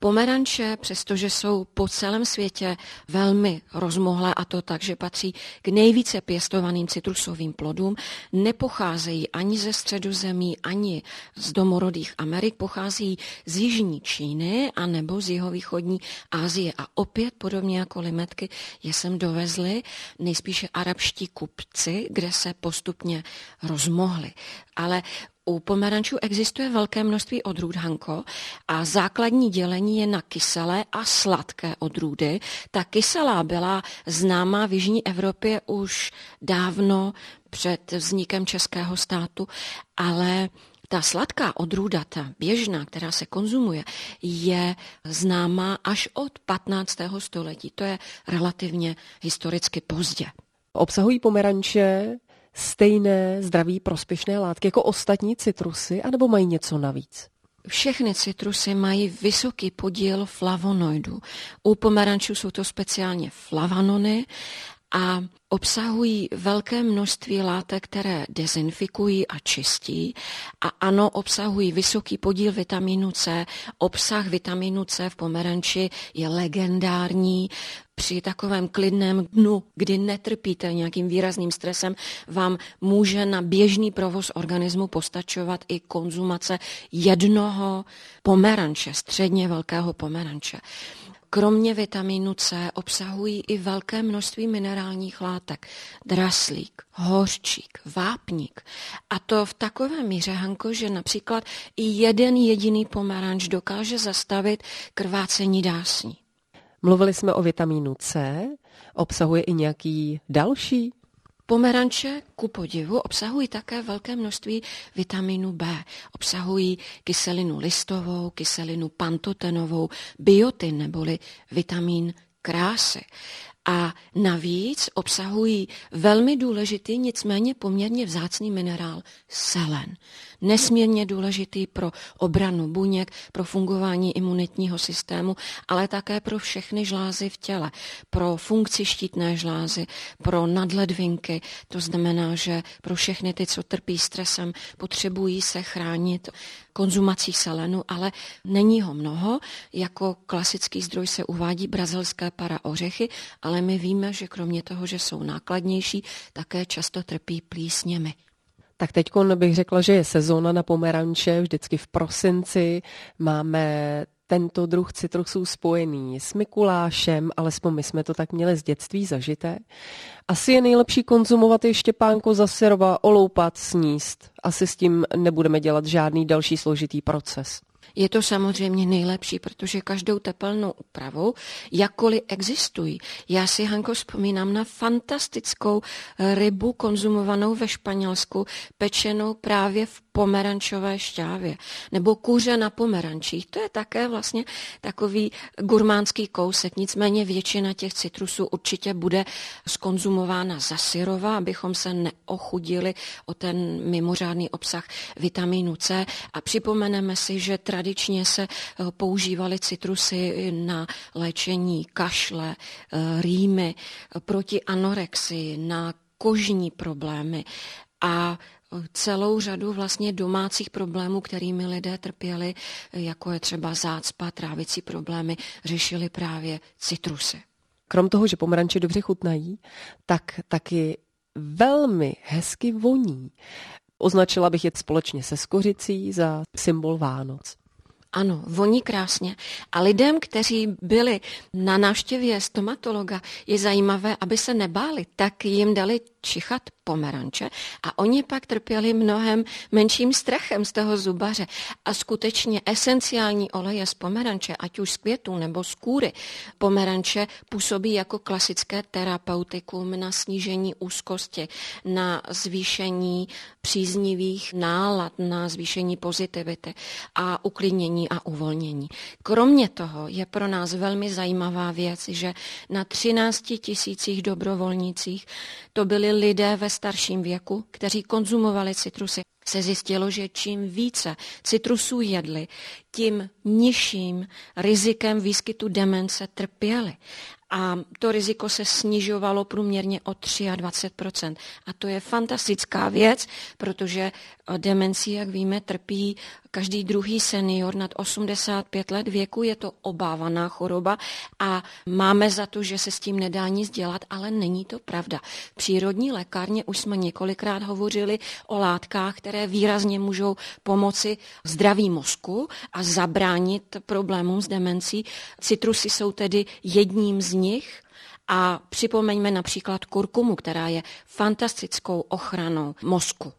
Pomeranče, přestože jsou po celém světě velmi rozmohlé a to tak, že patří k nejvíce pěstovaným citrusovým plodům, nepocházejí ani ze středozemí, ani z domorodých Amerik, pochází z jižní Číny a nebo z jihovýchodní Asie. A opět, podobně jako limetky, je sem dovezli nejspíše arabští kupci, kde se postupně rozmohly. Ale u pomerančů existuje velké množství odrůd, Hanko, a základní dělení je na kyselé a sladké odrůdy. Ta kyselá byla známá v Jižní Evropě už dávno před vznikem českého státu, ale ta sladká odrůda, ta běžná, která se konzumuje, je známá až od 15. století. To je relativně historicky pozdě. Obsahují pomeranče stejné zdraví prospěšné látky jako ostatní citrusy, anebo mají něco navíc? Všechny citrusy mají vysoký podíl flavonoidů. U pomerančů jsou to speciálně flavanony a obsahují velké množství látek, které dezinfikují a čistí a ano, obsahují vysoký podíl vitamínu C. Obsah vitamínu C v pomeranči je legendární. Při takovém klidném dnu, kdy netrpíte nějakým výrazným stresem, vám může na běžný provoz organismu postačovat i konzumace jednoho pomeranče, středně velkého pomeranče. Kromě vitamínu C obsahují i velké množství minerálních látek. Draslík, hořčík, vápník. A to v takové míře, Hanko, že například i jeden jediný pomeranč dokáže zastavit krvácení dásní. Mluvili jsme o vitamínu C. Obsahuje i nějaký další Pomeranče, ku podivu, obsahují také velké množství vitamínu B. Obsahují kyselinu listovou, kyselinu pantotenovou, biotin neboli vitamin krásy. A navíc obsahují velmi důležitý, nicméně poměrně vzácný minerál selen nesmírně důležitý pro obranu buněk, pro fungování imunitního systému, ale také pro všechny žlázy v těle, pro funkci štítné žlázy, pro nadledvinky. To znamená, že pro všechny ty, co trpí stresem, potřebují se chránit konzumací selenu, ale není ho mnoho. Jako klasický zdroj se uvádí brazilské para ořechy, ale my víme, že kromě toho, že jsou nákladnější, také často trpí plísněmi. Tak teď bych řekla, že je sezóna na pomeranče, vždycky v prosinci máme tento druh citrusů spojený s Mikulášem, alespoň my jsme to tak měli z dětství zažité. Asi je nejlepší konzumovat ještě pánko za syrova, oloupat, sníst. Asi s tím nebudeme dělat žádný další složitý proces. Je to samozřejmě nejlepší, protože každou tepelnou úpravou, jakkoliv existují. Já si, Hanko, vzpomínám na fantastickou rybu konzumovanou ve Španělsku, pečenou právě v pomerančové šťávě nebo kůře na pomerančích. To je také vlastně takový gurmánský kousek. Nicméně většina těch citrusů určitě bude skonzumována za syrova, abychom se neochudili o ten mimořádný obsah vitamínu C. A připomeneme si, že tradičně se eh, používaly citrusy na léčení kašle, eh, rýmy, proti anorexii, na kožní problémy a celou řadu vlastně domácích problémů, kterými lidé trpěli, jako je třeba zácpa, trávicí problémy, řešili právě citrusy. Krom toho, že pomeranče dobře chutnají, tak taky velmi hezky voní. Označila bych je společně se skořicí za symbol Vánoc. Ano, voní krásně. A lidem, kteří byli na návštěvě stomatologa, je zajímavé, aby se nebáli, tak jim dali čichat pomeranče a oni pak trpěli mnohem menším strachem z toho zubaře. A skutečně esenciální oleje z pomeranče, ať už z květů nebo z kůry, pomeranče působí jako klasické terapeutikum na snížení úzkosti, na zvýšení příznivých nálad, na zvýšení pozitivity a uklidnění a uvolnění. Kromě toho je pro nás velmi zajímavá věc, že na 13 tisících dobrovolnících to byli lidé ve starším věku, kteří konzumovali citrusy, se zjistilo, že čím více citrusů jedli, tím nižším rizikem výskytu demence trpěli. A to riziko se snižovalo průměrně o 23%. A to je fantastická věc, protože demencí, jak víme, trpí každý druhý senior nad 85 let věku. Je to obávaná choroba a máme za to, že se s tím nedá nic dělat, ale není to pravda. V přírodní lékárně už jsme několikrát hovořili o látkách, které výrazně můžou pomoci zdraví mozku a zabránit problémům s demencí. Citrusy jsou tedy jedním z nich. A připomeňme například kurkumu, která je fantastickou ochranou mozku.